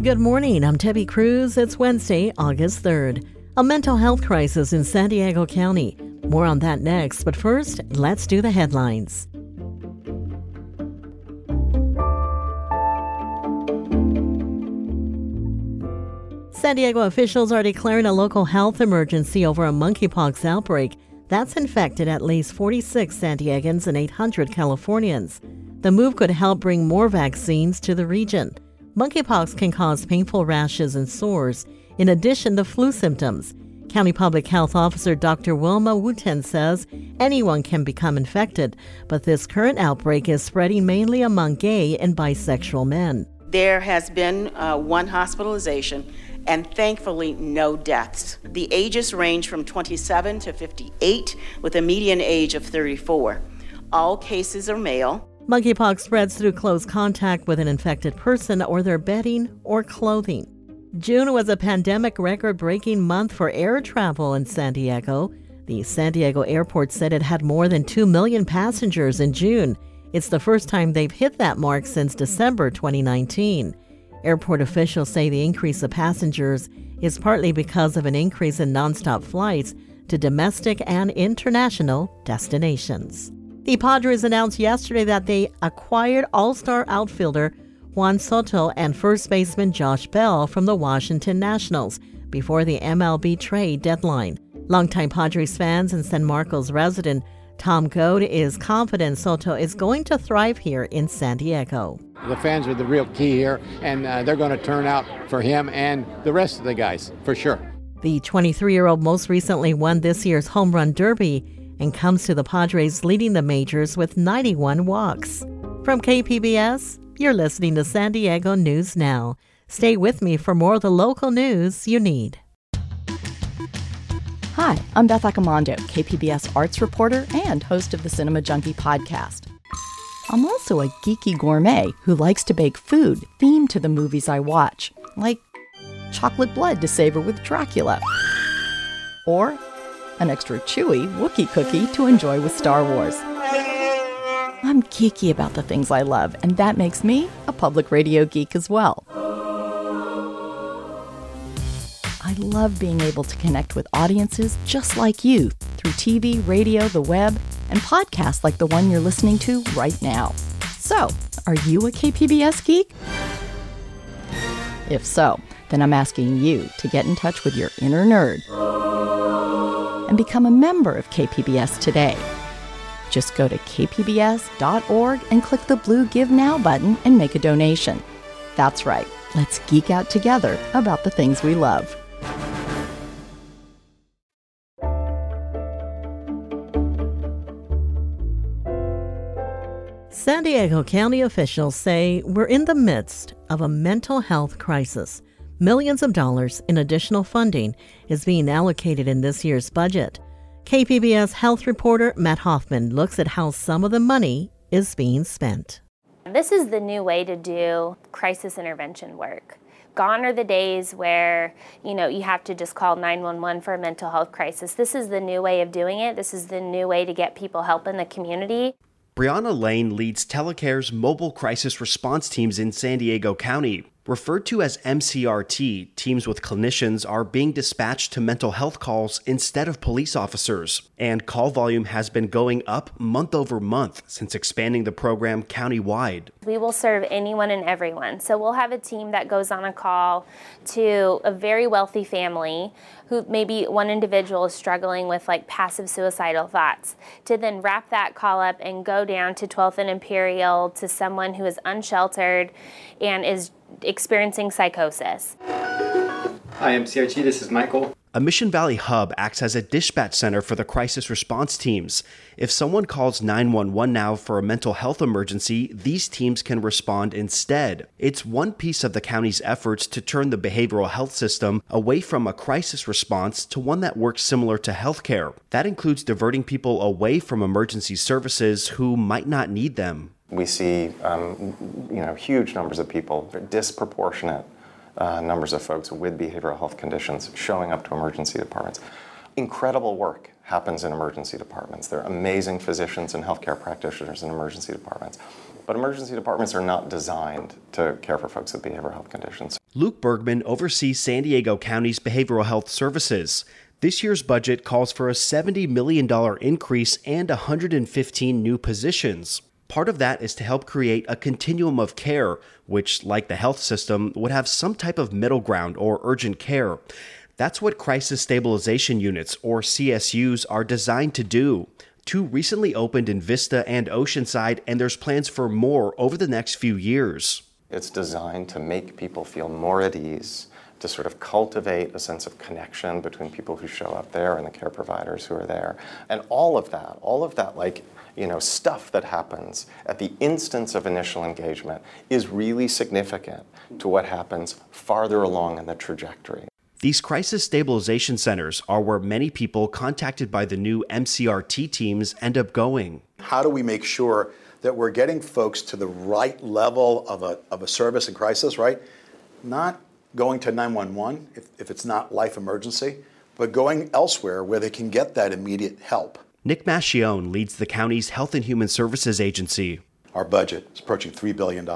Good morning. I'm Debbie Cruz. It's Wednesday, August 3rd. A mental health crisis in San Diego County. More on that next, but first, let's do the headlines. San Diego officials are declaring a local health emergency over a monkeypox outbreak that's infected at least 46 San Diegans and 800 Californians. The move could help bring more vaccines to the region. Monkeypox can cause painful rashes and sores, in addition to flu symptoms. County Public Health Officer Dr. Wilma Wooten says anyone can become infected, but this current outbreak is spreading mainly among gay and bisexual men. There has been uh, one hospitalization and thankfully no deaths. The ages range from 27 to 58 with a median age of 34. All cases are male. Monkeypox spreads through close contact with an infected person or their bedding or clothing. June was a pandemic record breaking month for air travel in San Diego. The San Diego airport said it had more than 2 million passengers in June. It's the first time they've hit that mark since December 2019. Airport officials say the increase of passengers is partly because of an increase in nonstop flights to domestic and international destinations. The Padres announced yesterday that they acquired all star outfielder Juan Soto and first baseman Josh Bell from the Washington Nationals before the MLB trade deadline. Longtime Padres fans and San Marcos resident Tom Goad is confident Soto is going to thrive here in San Diego. The fans are the real key here, and uh, they're going to turn out for him and the rest of the guys, for sure. The 23 year old most recently won this year's Home Run Derby and comes to the Padres leading the majors with 91 walks. From KPBS, you're listening to San Diego News Now. Stay with me for more of the local news you need. Hi, I'm Beth Accomando, KPBS arts reporter and host of the Cinema Junkie podcast. I'm also a geeky gourmet who likes to bake food themed to the movies I watch, like chocolate blood to savor with Dracula, or an extra chewy Wookiee cookie to enjoy with Star Wars. I'm geeky about the things I love, and that makes me a public radio geek as well. I love being able to connect with audiences just like you through TV, radio, the web, and podcasts like the one you're listening to right now. So, are you a KPBS geek? If so, then I'm asking you to get in touch with your inner nerd and become a member of KPBS today. Just go to kpbs.org and click the blue Give Now button and make a donation. That's right, let's geek out together about the things we love. San Diego County officials say we're in the midst of a mental health crisis. Millions of dollars in additional funding is being allocated in this year's budget. KPBS health reporter Matt Hoffman looks at how some of the money is being spent. This is the new way to do crisis intervention work. Gone are the days where, you know, you have to just call 911 for a mental health crisis. This is the new way of doing it. This is the new way to get people help in the community. Brianna Lane leads Telecare's mobile crisis response teams in San Diego County. Referred to as MCRT, teams with clinicians are being dispatched to mental health calls instead of police officers. And call volume has been going up month over month since expanding the program countywide. We will serve anyone and everyone. So we'll have a team that goes on a call to a very wealthy family who maybe one individual is struggling with like passive suicidal thoughts, to then wrap that call up and go down to 12th and Imperial to someone who is unsheltered and is experiencing psychosis. Hi, MCRT. This is Michael. A Mission Valley hub acts as a dispatch center for the crisis response teams. If someone calls 911 now for a mental health emergency, these teams can respond instead. It's one piece of the county's efforts to turn the behavioral health system away from a crisis response to one that works similar to healthcare. That includes diverting people away from emergency services who might not need them. We see, um, you know, huge numbers of people, disproportionate uh, numbers of folks with behavioral health conditions showing up to emergency departments. Incredible work happens in emergency departments. There are amazing physicians and healthcare practitioners in emergency departments. But emergency departments are not designed to care for folks with behavioral health conditions. Luke Bergmann oversees San Diego County's behavioral health services. This year's budget calls for a $70 million increase and 115 new positions. Part of that is to help create a continuum of care, which, like the health system, would have some type of middle ground or urgent care. That's what crisis stabilization units, or CSUs, are designed to do. Two recently opened in Vista and Oceanside, and there's plans for more over the next few years. It's designed to make people feel more at ease, to sort of cultivate a sense of connection between people who show up there and the care providers who are there. And all of that, all of that, like, you know, stuff that happens at the instance of initial engagement is really significant to what happens farther along in the trajectory. These crisis stabilization centers are where many people contacted by the new MCRT teams end up going. How do we make sure that we're getting folks to the right level of a, of a service in crisis, right? Not going to 911 if, if it's not life emergency, but going elsewhere where they can get that immediate help. Nick Macchione leads the county's Health and Human Services Agency. Our budget is approaching $3 billion.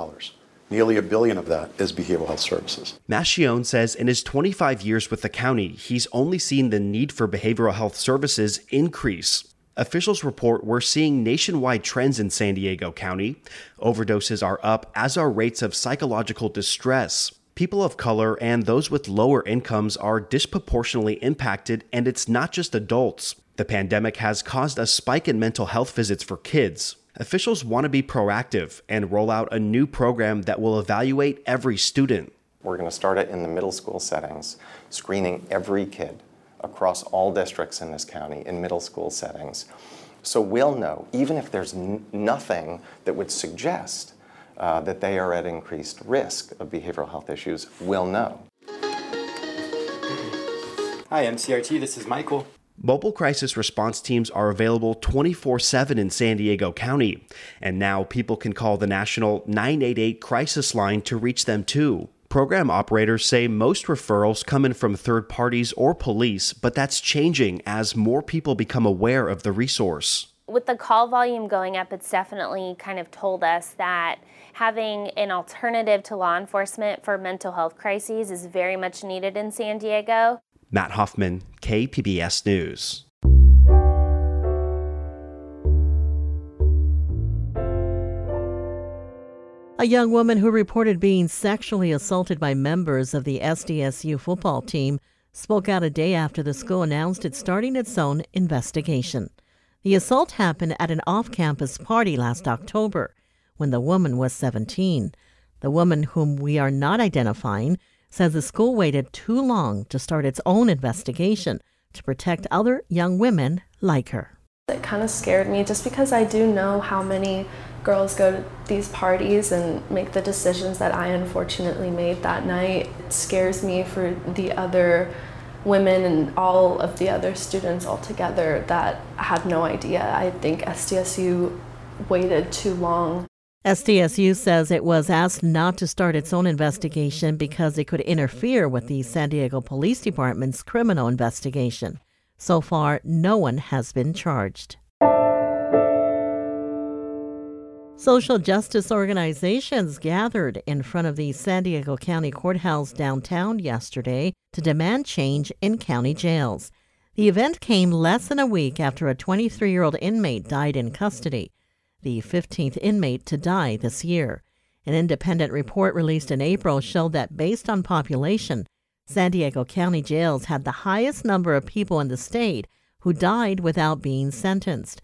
Nearly a billion of that is behavioral health services. Macchione says in his 25 years with the county, he's only seen the need for behavioral health services increase. Officials report we're seeing nationwide trends in San Diego County. Overdoses are up, as are rates of psychological distress. People of color and those with lower incomes are disproportionately impacted, and it's not just adults. The pandemic has caused a spike in mental health visits for kids. Officials want to be proactive and roll out a new program that will evaluate every student. We're going to start it in the middle school settings, screening every kid across all districts in this county in middle school settings. So we'll know, even if there's nothing that would suggest uh, that they are at increased risk of behavioral health issues, we'll know. Hi, MCRT, this is Michael. Mobile crisis response teams are available 24 7 in San Diego County, and now people can call the national 988 crisis line to reach them too. Program operators say most referrals come in from third parties or police, but that's changing as more people become aware of the resource. With the call volume going up, it's definitely kind of told us that having an alternative to law enforcement for mental health crises is very much needed in San Diego. Matt Hoffman, KPBS News. A young woman who reported being sexually assaulted by members of the SDSU football team spoke out a day after the school announced it's starting its own investigation. The assault happened at an off campus party last October when the woman was 17. The woman, whom we are not identifying, says the school waited too long to start its own investigation to protect other young women like her. It kind of scared me just because I do know how many girls go to these parties and make the decisions that I unfortunately made that night. It scares me for the other women and all of the other students altogether that had no idea. I think SDSU waited too long. SDSU says it was asked not to start its own investigation because it could interfere with the San Diego Police Department's criminal investigation. So far, no one has been charged. Social justice organizations gathered in front of the San Diego County Courthouse downtown yesterday to demand change in county jails. The event came less than a week after a 23 year old inmate died in custody, the 15th inmate to die this year. An independent report released in April showed that based on population, San Diego County jails had the highest number of people in the state who died without being sentenced.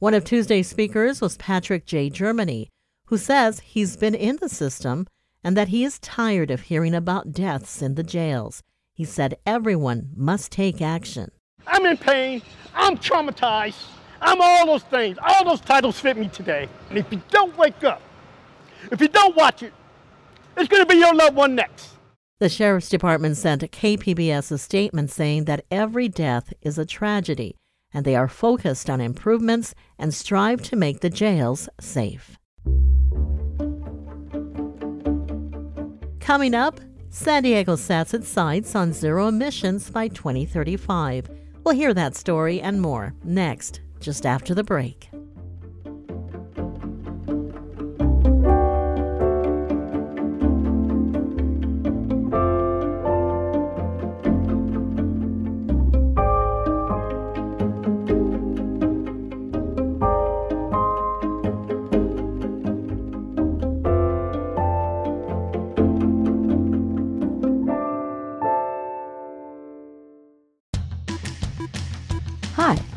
One of Tuesday's speakers was Patrick J. Germany, who says he's been in the system and that he is tired of hearing about deaths in the jails. He said everyone must take action. I'm in pain. I'm traumatized. I'm all those things. All those titles fit me today. And if you don't wake up, if you don't watch it, it's going to be your loved one next. The Sheriff's Department sent KPBS a statement saying that every death is a tragedy and they are focused on improvements and strive to make the jails safe. Coming up, San Diego sets its sights on zero emissions by 2035. We'll hear that story and more next, just after the break.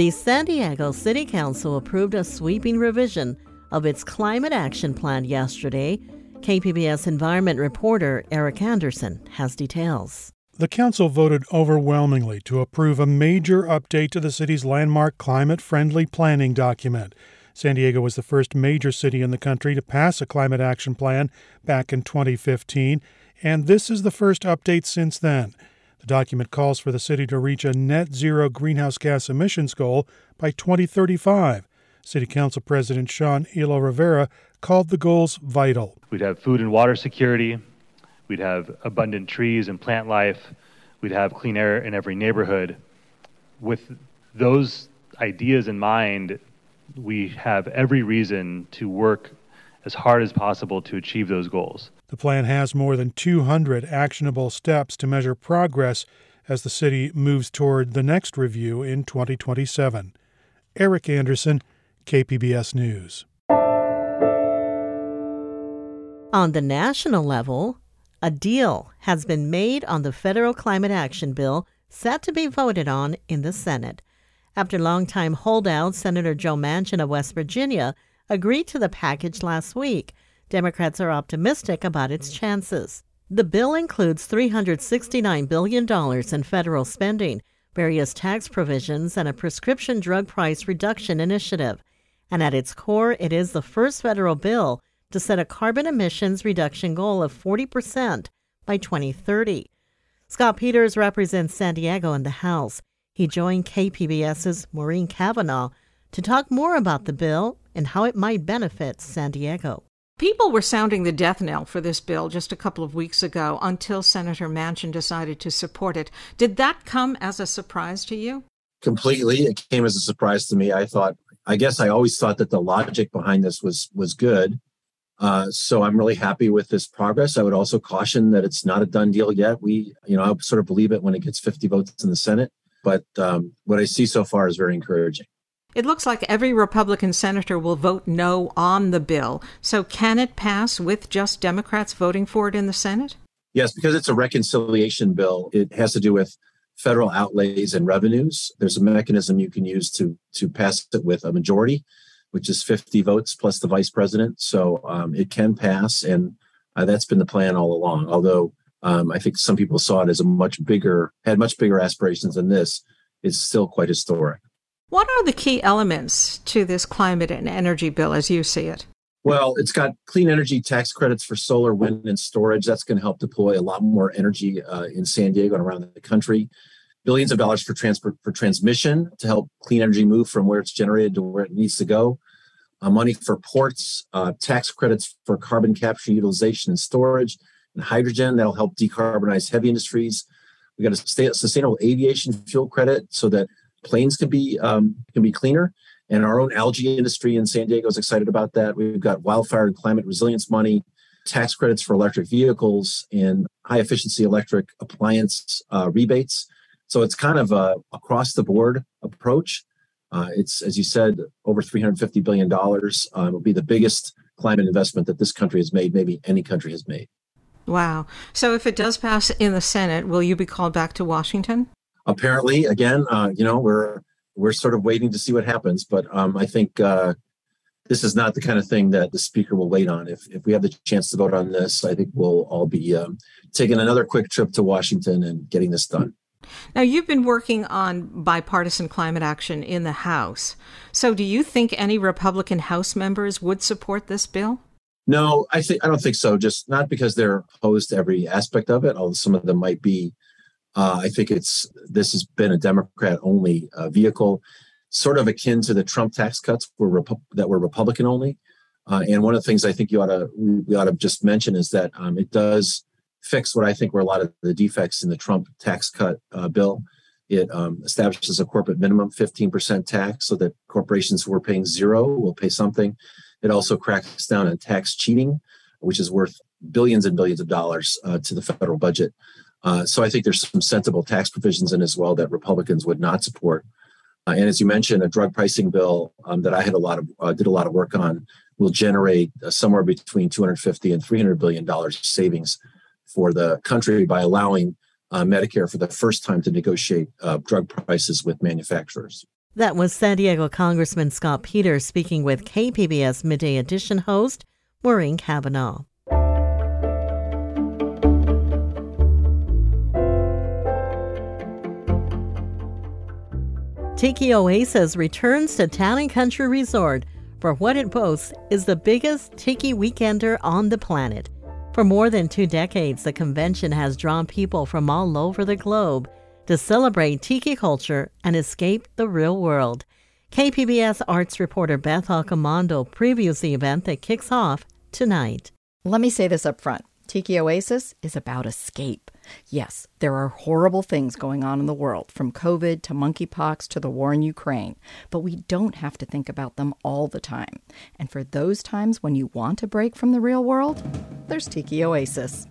The San Diego City Council approved a sweeping revision of its climate action plan yesterday. KPBS environment reporter Eric Anderson has details. The council voted overwhelmingly to approve a major update to the city's landmark climate friendly planning document. San Diego was the first major city in the country to pass a climate action plan back in 2015, and this is the first update since then. The document calls for the city to reach a net zero greenhouse gas emissions goal by 2035. City Council President Sean Elo Rivera called the goals vital. We'd have food and water security, we'd have abundant trees and plant life, we'd have clean air in every neighborhood. With those ideas in mind, we have every reason to work as hard as possible to achieve those goals. The plan has more than 200 actionable steps to measure progress as the city moves toward the next review in 2027. Eric Anderson, KPBS News. On the national level, a deal has been made on the federal climate action bill set to be voted on in the Senate. After longtime holdout Senator Joe Manchin of West Virginia agreed to the package last week, Democrats are optimistic about its chances. The bill includes $369 billion in federal spending, various tax provisions, and a prescription drug price reduction initiative. And at its core, it is the first federal bill to set a carbon emissions reduction goal of 40% by 2030. Scott Peters represents San Diego in the House. He joined KPBS's Maureen Cavanaugh to talk more about the bill and how it might benefit San Diego. People were sounding the death knell for this bill just a couple of weeks ago until Senator Manchin decided to support it. Did that come as a surprise to you? Completely. It came as a surprise to me. I thought, I guess I always thought that the logic behind this was was good. Uh, so I'm really happy with this progress. I would also caution that it's not a done deal yet. We, you know, I sort of believe it when it gets 50 votes in the Senate, but um, what I see so far is very encouraging. It looks like every Republican senator will vote no on the bill. So can it pass with just Democrats voting for it in the Senate? Yes, because it's a reconciliation bill. It has to do with federal outlays and revenues. There's a mechanism you can use to to pass it with a majority which is 50 votes plus the vice president. So um, it can pass, and uh, that's been the plan all along. Although um, I think some people saw it as a much bigger, had much bigger aspirations than this. It's still quite historic. What are the key elements to this climate and energy bill as you see it? Well, it's got clean energy tax credits for solar, wind, and storage. That's going to help deploy a lot more energy uh, in San Diego and around the country. Billions of dollars for transport for transmission to help clean energy move from where it's generated to where it needs to go uh, money for ports, uh, tax credits for carbon capture utilization and storage, and hydrogen that'll help decarbonize heavy industries. We got a sustainable aviation fuel credit so that planes can be um, can be cleaner. And our own algae industry in San Diego is excited about that. We've got wildfire and climate resilience money, tax credits for electric vehicles, and high efficiency electric appliance uh, rebates. So it's kind of a across the board approach. Uh, it's, as you said, over $350 billion. Uh, it will be the biggest climate investment that this country has made, maybe any country has made. Wow. So if it does pass in the Senate, will you be called back to Washington? Apparently, again, uh, you know, we're we're sort of waiting to see what happens. But um, I think uh, this is not the kind of thing that the speaker will wait on. If, if we have the chance to vote on this, I think we'll all be um, taking another quick trip to Washington and getting this done. Now, you've been working on bipartisan climate action in the House. So, do you think any Republican House members would support this bill? No, I think I don't think so. Just not because they're opposed to every aspect of it, although some of them might be. Uh, I think it's this has been a Democrat only uh, vehicle sort of akin to the Trump tax cuts were Repu- that were Republican only. Uh, and one of the things I think you ought to we, we ought to just mention is that um, it does fix what I think were a lot of the defects in the Trump tax cut uh, bill. It um, establishes a corporate minimum 15% tax so that corporations who are paying zero will pay something. It also cracks down on tax cheating, which is worth billions and billions of dollars uh, to the federal budget. Uh, so I think there's some sensible tax provisions in as well that Republicans would not support. Uh, and as you mentioned, a drug pricing bill um, that I had a lot of uh, did a lot of work on will generate uh, somewhere between 250 and 300 billion dollars savings for the country by allowing uh, Medicare for the first time to negotiate uh, drug prices with manufacturers. That was San Diego Congressman Scott Peters speaking with KPBS Midday Edition host Maureen Cavanaugh. Tiki Oasis returns to Town and Country Resort for what it boasts is the biggest tiki weekender on the planet. For more than two decades, the convention has drawn people from all over the globe to celebrate tiki culture and escape the real world. KPBS arts reporter Beth Accomando previews the event that kicks off tonight. Let me say this up front Tiki Oasis is about escape. Yes, there are horrible things going on in the world, from COVID to monkeypox to the war in Ukraine, but we don't have to think about them all the time. And for those times when you want a break from the real world, there's Tiki Oasis.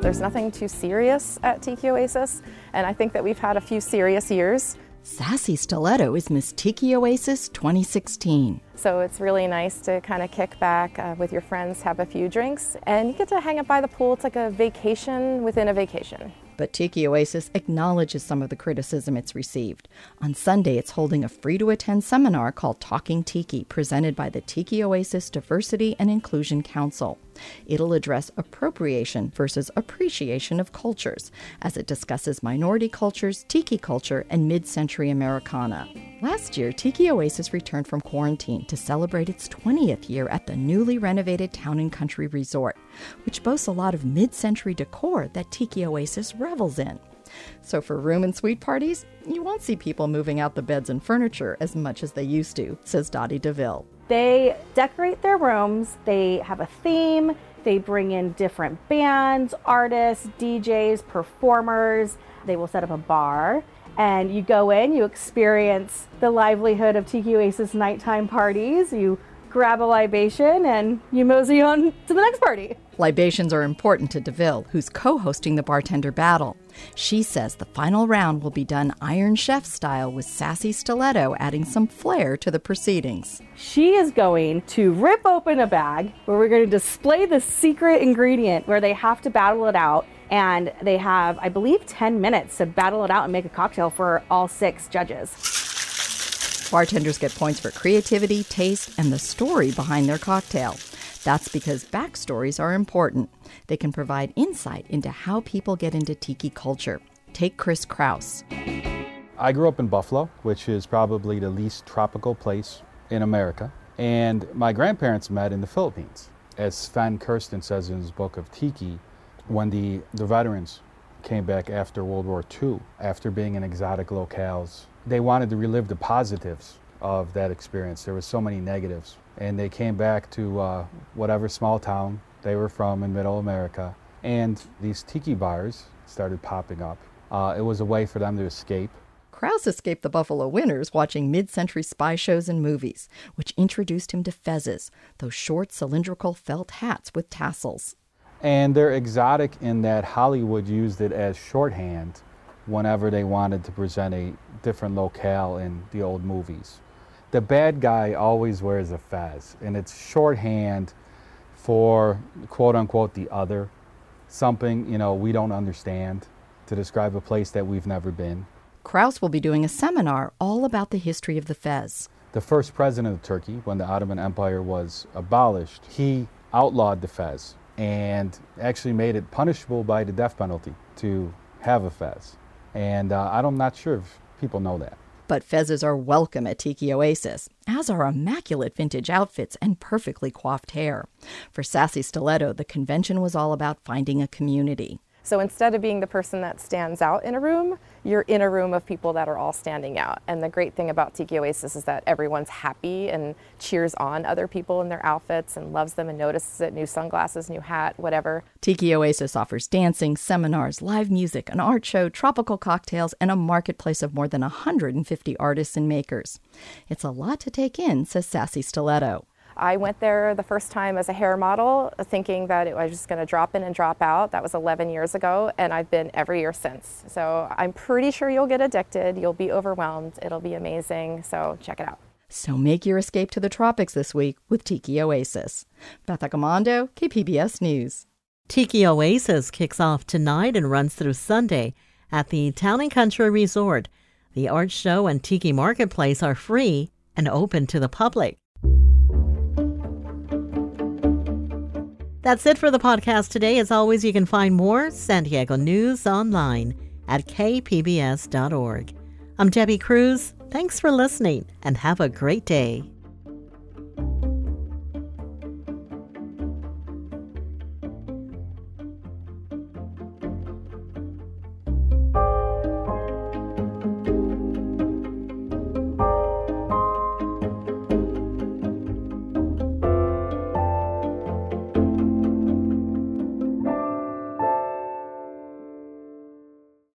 There's nothing too serious at Tiki Oasis, and I think that we've had a few serious years. Sassy Stiletto is Miss Tiki Oasis 2016. So it's really nice to kind of kick back uh, with your friends, have a few drinks, and you get to hang out by the pool. It's like a vacation within a vacation. But Tiki Oasis acknowledges some of the criticism it's received. On Sunday, it's holding a free to attend seminar called Talking Tiki, presented by the Tiki Oasis Diversity and Inclusion Council. It'll address appropriation versus appreciation of cultures, as it discusses minority cultures, tiki culture, and mid century Americana. Last year, Tiki Oasis returned from quarantine to celebrate its 20th year at the newly renovated Town and Country Resort, which boasts a lot of mid century decor that Tiki Oasis revels in. So, for room and suite parties, you won't see people moving out the beds and furniture as much as they used to, says Dottie DeVille. They decorate their rooms, they have a theme, they bring in different bands, artists, DJs, performers. They will set up a bar and you go in, you experience the livelihood of Tiki Oasis nighttime parties. You grab a libation and you mosey on to the next party. Libations are important to DeVille, who's co hosting the bartender battle. She says the final round will be done Iron Chef style with Sassy Stiletto adding some flair to the proceedings. She is going to rip open a bag where we're going to display the secret ingredient where they have to battle it out. And they have, I believe, 10 minutes to battle it out and make a cocktail for all six judges. Bartenders get points for creativity, taste, and the story behind their cocktail. That's because backstories are important. They can provide insight into how people get into tiki culture. Take Chris Kraus. I grew up in Buffalo, which is probably the least tropical place in America. And my grandparents met in the Philippines. As Sven Kirsten says in his book of Tiki, when the, the veterans came back after World War II, after being in exotic locales, they wanted to relive the positives of that experience. There were so many negatives. And they came back to uh, whatever small town they were from in middle America. And these tiki bars started popping up. Uh, it was a way for them to escape. Kraus escaped the Buffalo Winters watching mid century spy shows and movies, which introduced him to fezzes, those short cylindrical felt hats with tassels. And they're exotic in that Hollywood used it as shorthand whenever they wanted to present a different locale in the old movies. The bad guy always wears a fez, and it's shorthand for quote unquote the other, something you know we don't understand to describe a place that we've never been. Kraus will be doing a seminar all about the history of the fez. The first president of Turkey, when the Ottoman Empire was abolished, he outlawed the fez and actually made it punishable by the death penalty to have a fez. And uh, I'm not sure if people know that. But fezzes are welcome at Tiki Oasis, as are immaculate vintage outfits and perfectly coiffed hair. For Sassy Stiletto, the convention was all about finding a community. So instead of being the person that stands out in a room, you're in a room of people that are all standing out. And the great thing about Tiki Oasis is that everyone's happy and cheers on other people in their outfits and loves them and notices it new sunglasses, new hat, whatever. Tiki Oasis offers dancing, seminars, live music, an art show, tropical cocktails, and a marketplace of more than 150 artists and makers. It's a lot to take in, says Sassy Stiletto. I went there the first time as a hair model, thinking that it was just going to drop in and drop out. That was 11 years ago, and I've been every year since. So I'm pretty sure you'll get addicted. You'll be overwhelmed. It'll be amazing. So check it out. So make your escape to the tropics this week with Tiki Oasis. Beth Accomando, KPBS News. Tiki Oasis kicks off tonight and runs through Sunday at the Town and Country Resort. The art show and Tiki Marketplace are free and open to the public. That's it for the podcast today. As always, you can find more San Diego news online at kpbs.org. I'm Debbie Cruz. Thanks for listening and have a great day.